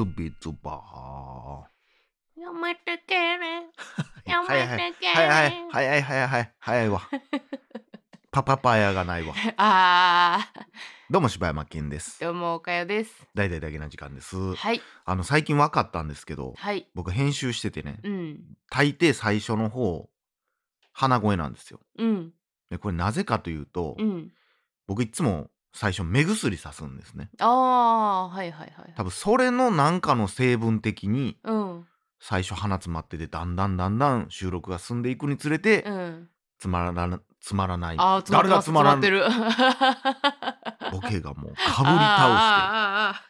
ツビツバやめてけれ。やーはいはい。めてけれ。はいはいはいはいはい早いわ。パパパヤがないわ。ああ、どうも柴山健です。どうも、おかよです。大々だけな時間です。はい、あの最近分かったんですけどはい、僕編集しててねうん、大抵最初の方鼻声なんですよ。うん、でこれなぜかというと、うん。僕いつも最初目薬さすんですね。ああ、はいはいはい。多分それのなんかの成分的にうん、最初鼻詰まっててだんだんだんだん収録が進んでいくにつれて、うん。つまらなつまらない。ああ、誰がつまらんってる。ボケがもうかぶり倒して。あ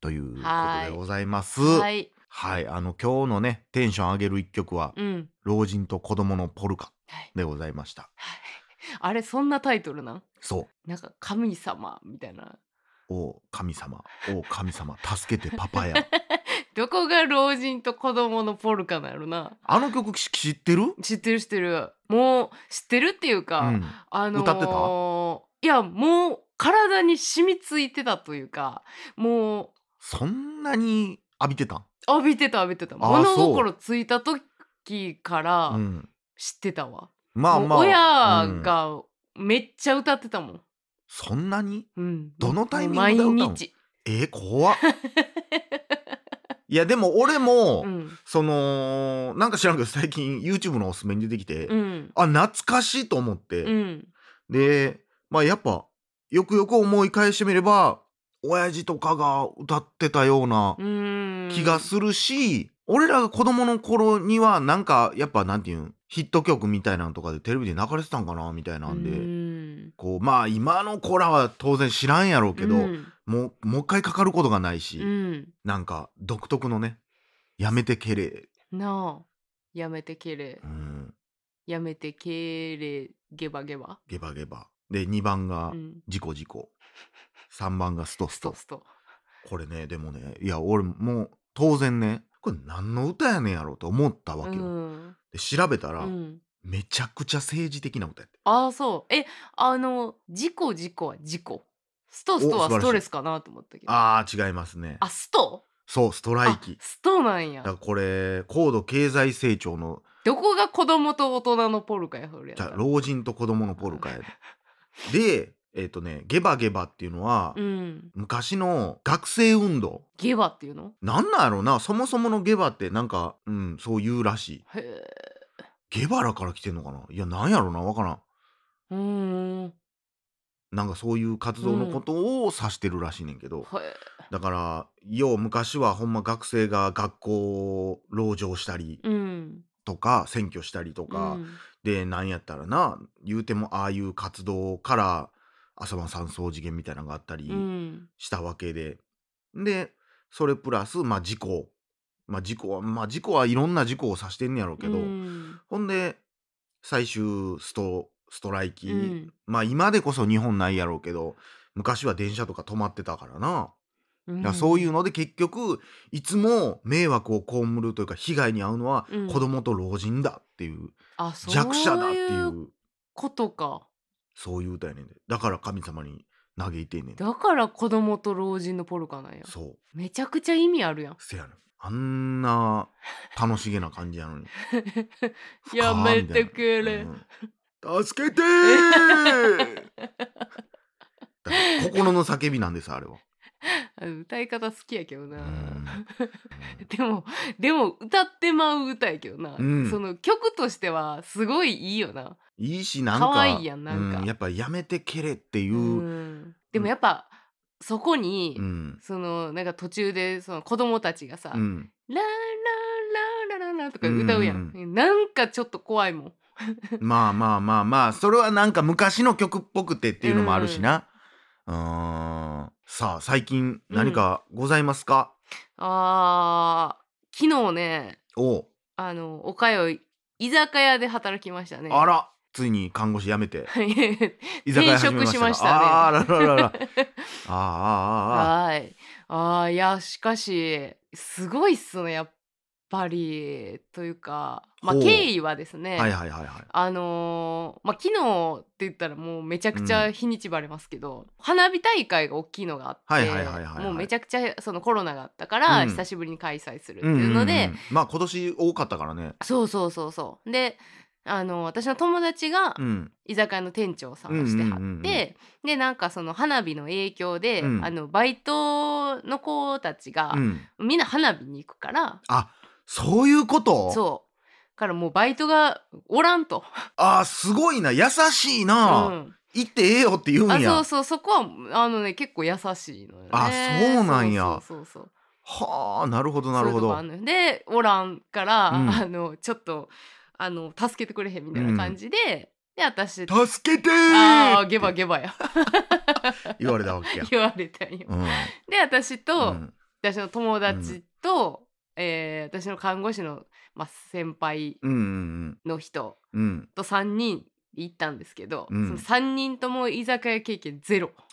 ということはいでございます。ーあーあーはい、はい、あの今日のねテンション上げる一曲はうん。「老人と子供のポルカはい」でございました。はい あれ、そんなタイトルなん？そなんか、神様みたいな。うお神様。お神様。助けてパパや。どこが老人と子供のポルカなんやろな。あの曲し知ってる、知ってる知ってる。もう、知ってるっていううか、ん、あのー歌っていやもう体に染みついてたというかもそんなに浴びてた浴びてた浴びてた。あー物心ついた時からうん、知ってたわ、まあまあ。親うん。がめっちゃ歌ってたもん、そんなに？うん、どのタイミングで歌うの？えー、怖っ。いやでも俺も、うん。そのなんか知らんけど最近 YouTube のおすすめに出てきて、うん。あ懐かしいと思って、うん。でまあやっぱよくよく思い返してみれば親父とかが歌ってたようなうん。気がするし、俺らが子供の頃にはなんかやっぱなんていうんヒット曲みたいなのとかでテレビで流れてたんかなみたいなんで、うん。こうまあ今の子らは当然知らんやろうけど、うん。もうもう一回かかることがないし、うん。なんか独特のねやめてけれ、なあ。やめてけれ。うん、やめてけれゲバゲバ、ゲバゲバ。で2番がうん、事故事故。3番がストスト。ストスト。これねでもねいや俺もう当然ねこれ何の歌やねんやろうと思ったわけよ、うん。で調べたら、うん。めちゃくちゃ政治的な歌やってああそう。えあの事故事故は事故ストストはストレスかなと思ったけど。あー違いますね。あスト？そうストライキ。あストなんや。だからこれ高度経済成長のどこが子供と大人のポルカやそれやっじゃ老人と子供のポルカやで。でえっ、とねゲバゲバっていうのは、うん。昔の学生運動。ゲバっていうの？なんなんやろうな。そもそものゲバってなんか、うん、そう言うらしい。へえ。ゲバラから来てんのかな？いやなんやろうな。わからん。うーん。へなんかそういう活動のことを指してるらしいねんけど、え。だからよう昔はほんま学生が学校を籠城したりうん。とか占拠したりとうか、ん。でなんやったらな。言うてもああいう活動から朝晩三層次元みたいなのがあったりうん。したわけで、でそれプラスまあ事故。まあ事故はまあ事故はいろんな事故を指してんねやろうけど、うん。ほんで最終ストストライキ、うん。まあ今でこそ日本ないやろうけど昔は電車とか止まってたからな、からそういうので結局いつも迷惑を被るというか被害に遭うのはうん。子供と老人だっていう、弱者だっていいう。ことかそういう歌やねんで。だから神様に嘆いてんねんだから子供と老人のポルカなんや。そう。めちゃくちゃ意味あるやん。せやねん。あんな楽しげな感じやのに。やめてくれ、うん。助け て心の叫びなんですあれは 歌い方好きやけどな、うん。でもでも歌ってまう歌やけどな、うん。その曲としてはすごいいいよな、いいしなんか可愛いやんなんか。うやっぱやめてけれっていう。う、ん。でもやっぱそこに、うん。そのなんか途中でその子供たちがさ「うん。ラーラーラーラーラー」とか歌うやん、うなんかちょっと怖いもん。まあまあまあまあそれはなんか昔の曲っぽくてっていうのもあるしな。うーんさあ最近何かございますか、あー昨日ねおう。あのおかよ居酒屋で働きましたね。あらついに看護師辞めて。居転職しましたね。あららららあーあーあー。あはい。あーいやしかしすごいっすねやっぱりというか、まあ、ほう。経緯はですね、はいはいはいはい。あのーまあ、昨日って言ったらもうめちゃくちゃ日にちばれますけど、花火大会が大きいのがあって、はいはいはいはいはい。もうめちゃくちゃそのコロナがあったからうん。久しぶりに開催するっていうので、んんん。まあ今年多かったからね。そうそうそうそう。であの私の友達がうん。居酒屋の店長さんをしてはって、うんうんうんうん。でなんかその花火の影響で、うん。あのバイトの子たちが、うん。みんな花火に行くからあそういうこと？そう。からもうバイトがおらんと。あすごいな。優しいな、うん。行ってええよって言うんあやそうそうそこはあのね結構優しいのよね。あそうなんや。そうそうそうはあなるほどなるほど。そういうとこあんのよ。でおらんから、うん。あのちょっとあの助けてくれへんみたいな感じで、で私助けてああーゲバゲバや。言われたわけや。言われたんよ、うん。で私と、うん。私の友達と、えー私の看護師の、まあ、先輩うんうんの人うん。うんと3人で行ったんですけど、うん。その3人とも居酒屋経験ゼロ。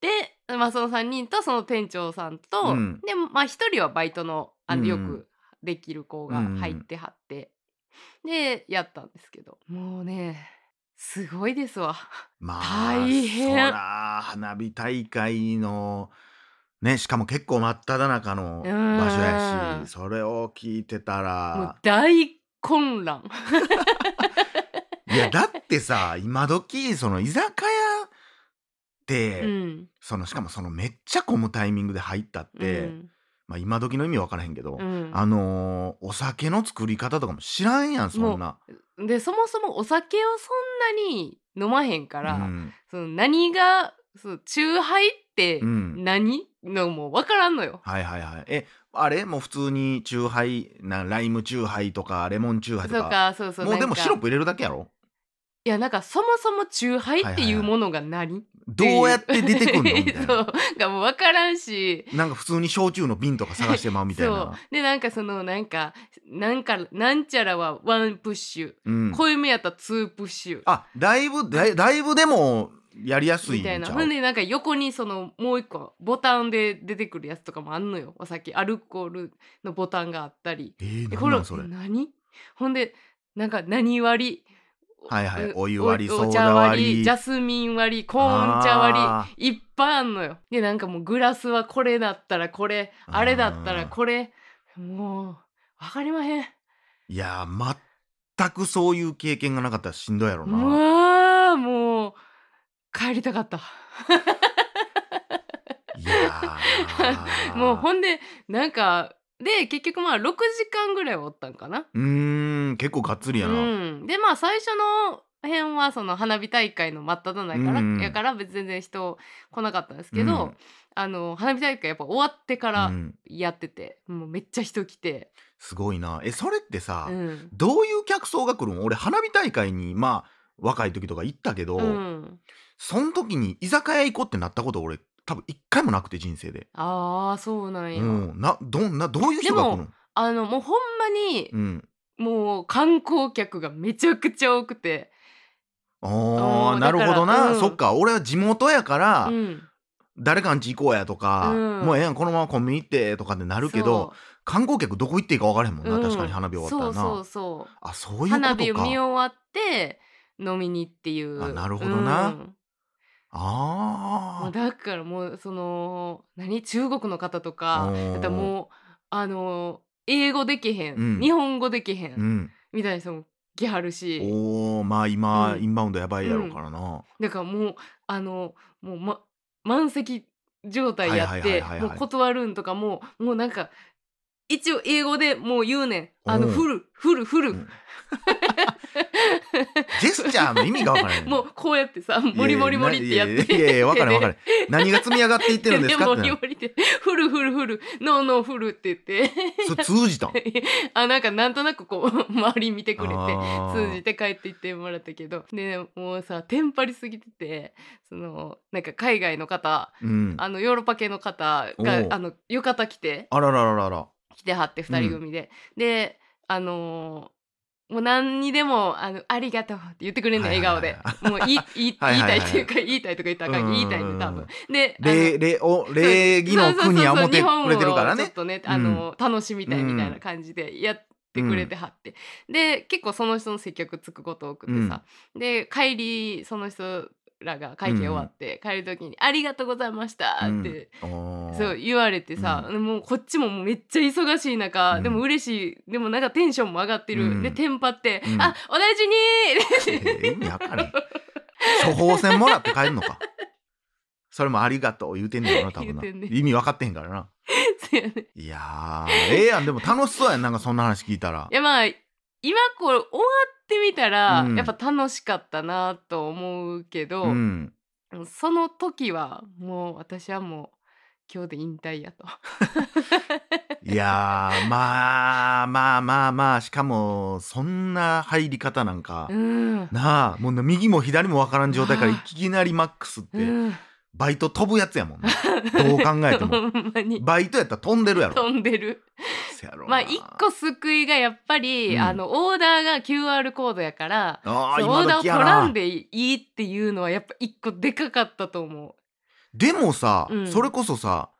で、まあ、その3人とその店長さんと、うん。でまあ1人はバイトのあのうんよくできる子が入ってはって、でやったんですけどもうねすごいですわ。まあ大変。そら花火大会のねしかも結構真っ只中の場所やうんしそれを聞いてたもうら大混乱。いやだってさ今時その居酒屋って、うん。そのしかもそのめっちゃ混むタイミングで入ったって、うん。まあ今時の意味わからへんけど、うん。あのーお酒の作り方とかも知らんやんそんな。でそもそもお酒をそんなに飲まへんから、うん。その何がそう酎ハイってうん。何、のも分からんのよ。はいはいはい。えあれ？もう普通にチューハイなライムチューハイとかレモンチューハイとそうかかそうそうもうでもシロップ入れるだけやろ？いやなんかそもそも酎ハイっていうものが何、どうやって出てくんの？みたいそな。うがもう分からんし。なんか普通に焼酎の瓶とか探してまうみたいそう。な。でなんかそのなんかなんかなんちゃらはワンプッシュ、うん、濃いめやったらツープッシュ。あだいぶだいだいぶでもやりやすいみたいうな。ほんでなんか横にそのもう一個ボタンで出てくるやつとかもあんのよ。お酒アルコールのボタンがあったり。えー、えこれ。何？ほんでなんか何割？はいはいおお湯割りおソーダ割り。ジャスミン割りコーン茶割ありいっぱいあんのよ。でなんかもうグラスはこれだったらこれあれだったらこれ。もうわかりまへん。ーいやー全くそういう経験がなかったらしんどいやろうな。帰りたかった。いやー。もうほんでなんかで結局まあ6時間ぐらいはおったんかな。うーん結構がっつりやな。うん、でまあ最初の辺はその花火大会の真っ只中から、うん。やから別に全然人来なかったんですけど、うん。あの花火大会やっぱ終わってからうん。やってて、もうめっちゃ人来て、すごいな。えそれってさ、うん。どういう客層が来るん？俺花火大会にまあ若い時とか行ったけど、うん、その時に居酒屋行こうってなったこと俺多分一回もなくて人生で。ああそうなんや、うん、などんなどういう人が来るの？あのもうほんまにうん、もう観光客がめちゃくちゃ多くて、あうんーなるほどな、うん。そっか。俺は地元やから、うん、誰かんち行こうやとか、うん。もうええやんこのままコンビニ行ってとかってなるけど観光客どこ行っていいか分からへんもんな、うん。確かに花火終わったらな。そうそうそう。あそういうことか。花火を見終わって飲みにっていう。あなるほどなうん。もあうだからもうその何？中国の方とかだっもうあの英語できへん、うん。日本語できへん、ーうん。みたいな人も来はるし。おーまあ今、うん。インバウンドやばいやろうからな、だからもうあのもう、ま、満席状態やってもう断るんとかももうなんか一応英語でもう言うねん。あのフルフルフル、うん ジェスチャーの意味が分からへん。もうこうやってさモリモリモリってやって。いやいやいや分かる分かる。何が積み上がっていってるんですかモって。なリモリって。フルフルフルノーノーフルって言って。それ通じたん？あなんかなんとなくこう周り見てくれて通じて帰っていってもらったけど。でもうさテンパりすぎててそのなんか海外の方うん。あのヨーロッパ系の方があの浴衣着て。あららららら。来てはって2人組で、であのーもう何にでもあの「ありがとう」って言ってくれるの笑顔ではいもう言い言 いはい言いたいっていうか言いたいとか言ったらあかん。うん。言いたいね多分で礼礼を礼儀の国は思ってくれてるからねそうそうそう日本をちょっとねあの、楽しみたいみたいな感じでやってくれてはって、で結構その人の接客つくこと多くてさ、で帰りその人らが会見終わって、帰る時に「ありがとうございました」って、うん。そう言われてさ、もうこっちもめっちゃ忙しい中、うん。でも嬉しいでもなんかテンションも上がってる、うん。でテンパって「うん。あお大事に!」え意味わかれん処方箋もらって帰るのか。それもありがとう言うてんねやろな多分な、意味分かってへんからな。いやーええやん。でも楽しそうやんなんかそんな話聞いたら。いやまあ今これ終わってみたら、うん。やっぱ楽しかったなと思うけど、うん。その時はもう私はもう今日で引退やと。いやーまあまあまあまあしかもそんな入り方なんか、うん。なあもう右も左も分からん状態からいあきなりマックスって、うんバイト飛ぶやつやもんな。どう考えても。バイトやったら飛んでるやろ。飛んでる。せやろな。まあ一個救いがやっぱり、うん。あのオーダーが QR コードやからあーオーダーを取らんでいいっていうのはやっぱ一個でかかったと思う。でもさ、うん。それこそさ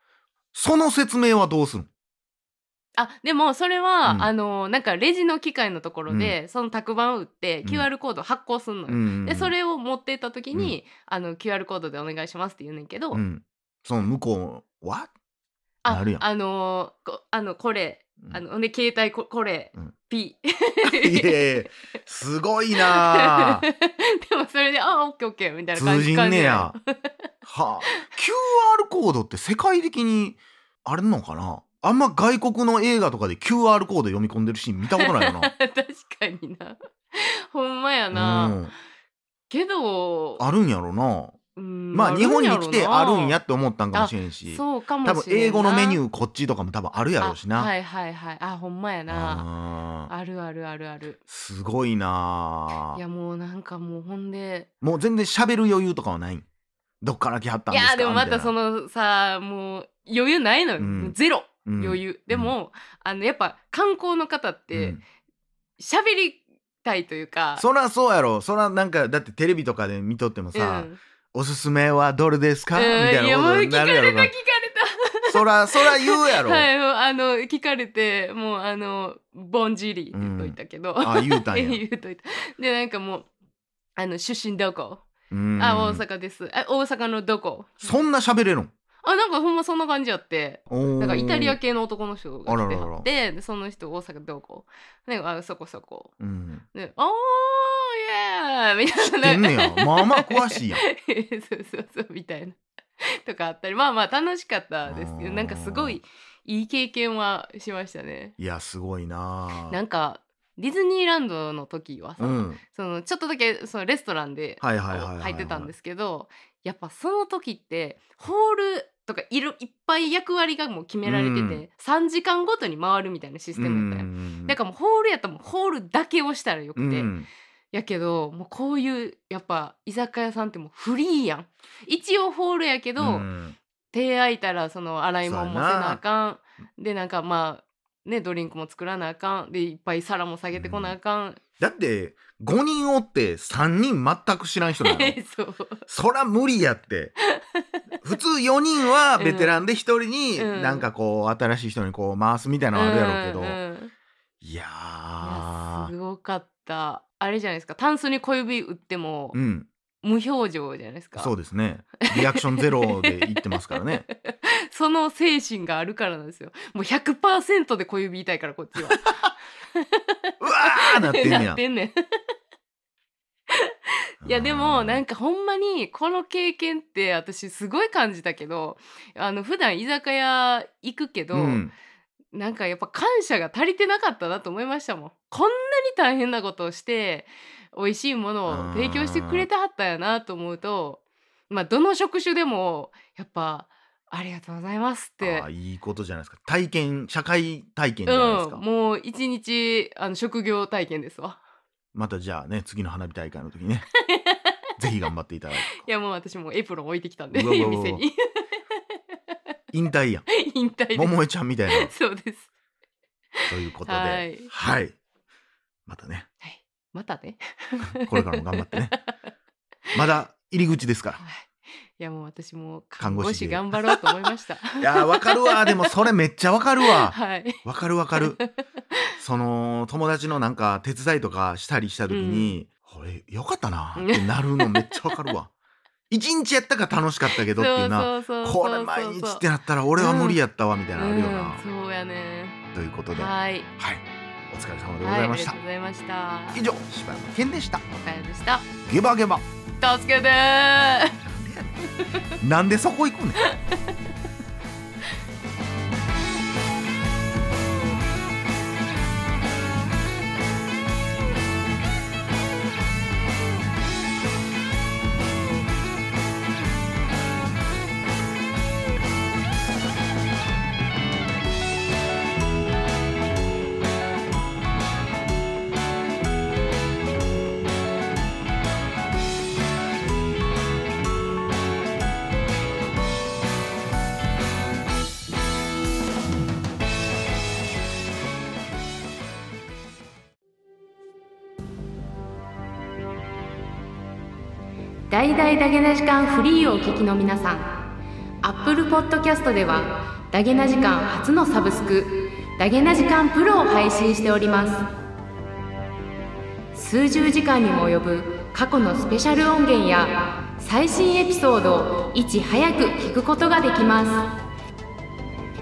その説明はどうするんあでもそれは、うん。あのなんかレジの機械のところで、その卓板を打ってうん。QR コードを発行すんのよ。うんでそれを持ってった時に、あの QR コードでお願いしますって言うねんけど、うん、その向こうは？あなるやん。あのーこあのこれ。うん。あのね携帯ここれ、うん。ピいやいやすごいなあ。でもそれで「あオッケーオッケー」みたいな感じ通じんねや。感 はあ。QR コードって世界的にあれのかな？あんま外国の映画とかで QR コード読み込んでるシーン見たことないよな。じ 確かにな。ほんまやな、うん、けどあるんやろな。うんまあ日本に来てあるんやって思ったんかもしれんし。そうかも多しれんな。分英語のメニューこっちとかも多分あるやろうしな、あはいはいはい。あほんまやな。あるあるあるある。すごいな。いやもうなんかもうほんで。もう全然喋る余裕とかはないん？どっから来はったんいですか？やでもまたその、のさもう余裕ないのよ、うん。ゼロうん。余裕、でも、あのやっぱ観光の方っうてん。喋りたいというか、そらそうやろ。そらなんかだってテレビとかで見とってもさ、うん。おすすめはどれですか、うん。みたいなことにもう聞かなるやろなれた聞かれそらそら言うやろ、た はいあの聞かれてもうあのボンジリって言っといたけど、あ言うたんや。言うといた。でなんかもうあの出身どこ、うん。あ大阪です。あ大阪のどこ？そんな喋れるのあなんかほんまそんな感じやって。なんかイタリア系の男の人が来てはってでその人大阪どこ？ねあそこそこ。うん。で「おーイエーイ!」みたいなね。や。まあまあ詳しいやん。そうそうそうみたいな。とかあったり。まあまあ楽しかったですけどなんかすごいいい経験はしましたね。いやすごいな。なんかディズニーランドの時はさ、うん。そのちょっとだけそのレストランで入ってたんですけどやっぱその時ってホールとかいるいっぱい役割がもう決められてて、うん。3時間ごとに回るみたいなシステムやったよ。ん。だからもうホールやったらもうホールだけをしたらよくて、うん。やけどもうこういうやっぱ居酒屋さんってもうフリーやん。一応ホールやけど、うん。手空いたらその洗い物もせなあかん。でなんかまあねドリンクも作らなあかん。でいっぱい皿も下げてこなあかん、だって5人おって3人全く知らん人なの。そう。そら無理やって。普通4人はベテランで1人にうん。なんかこう新しい人にこう回すみたいなのあるやろうけど、うんうんいやいやーすごかった。あれじゃないですか。タンスに小指打ってもうん無表情じゃないですか、そうですね。リアクションゼロで言ってますからね。その精神があるからなんですよ。もう100%で小指痛いからこっちは。うわーなってんねや。なってんねん。いやでもなんかほんまにこの経験って私すごい感じたけどあの普段居酒屋行くけど、うんなんかやっぱ感謝が足りてなかったなと思いましたもん。こんなに大変なことをして美味しいものを提供してくれてはったんやなと思うとまあどの職種でもやっぱありがとうございますって。いいことじゃないですか。体験社会体験じゃないですか、うん、もう一日あの職業体験ですわ。またじゃあね次の花火大会の時ね ぜひ頑張っていただいていやもう私もエプロン置いてきたんで店に引退やん。引退です。桃江ちゃんみたいな。そうです。ということで。はい。はい。またね。はい。またね。これからも頑張ってね。まだ入り口ですから。い。やもう私も看護師頑張ろうと思いました。いやーわかるわ。でもそれめっちゃわかるわ。はい。わかるわかる。その友達のなんか手伝いとかしたりした時に、これよかったなってなるのめっちゃわかるわ一日やったから楽しかったけどっていうなこれ毎日ってなったら俺は無理やったわみたいなのあるよな、うん、そうやね。ということで。はい。はい。お疲れ様でございました、はい、ありがとうございました。以上柴山健でした。おかよでした。ゲバゲバ。助けてー。なんでそこ行くね 大々ダゲな時間フリーをお聞きの皆さん。Apple Podcast ではダゲな時間初のサブスクダゲな時間プロを配信しております。数十時間にも及ぶ過去のスペシャル音源や最新エピソードをいち早く聞くことができま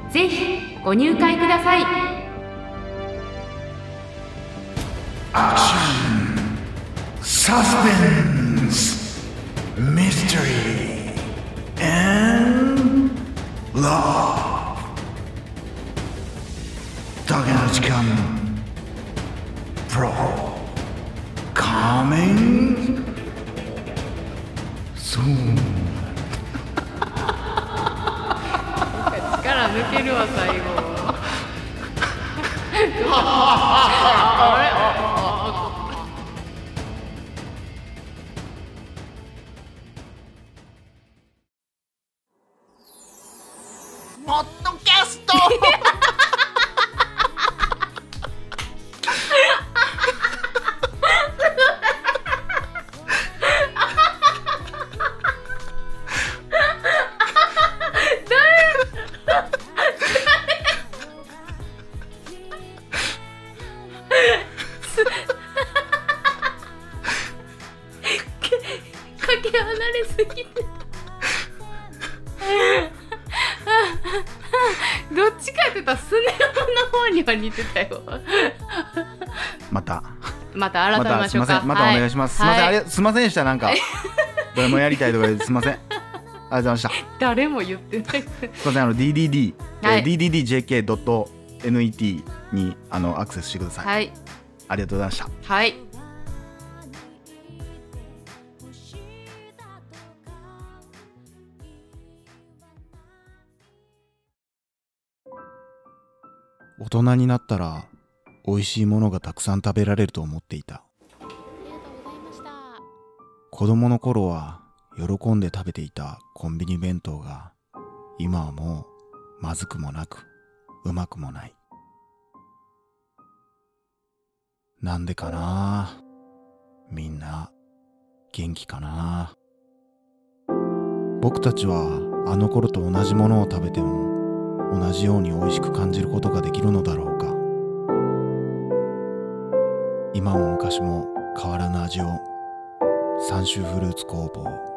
す。ぜひご入会ください。サスペンスミステリー and love だけキャスト。また改めましょうか。いません。またお願いします、すいません。あれすいませんでしたなんか。どれもやりたいとかですいません。ありがとうございました。誰も言ってない。すいません。あの DDD、はい。えー DDDJK.net にあのアクセスしてください、はい。ありがとうございました。はい。大人になったら美味しいものがたくさん食べられると思っていた。子供の頃は喜んで食べていたコンビニ弁当が今はもうまずくもなくうまくもない。なんでかな？みんな元気かな？僕たちはあの頃と同じものを食べても同じように美味しく感じることができるのだろう今も昔も変わらぬ味を三州フルーツ工房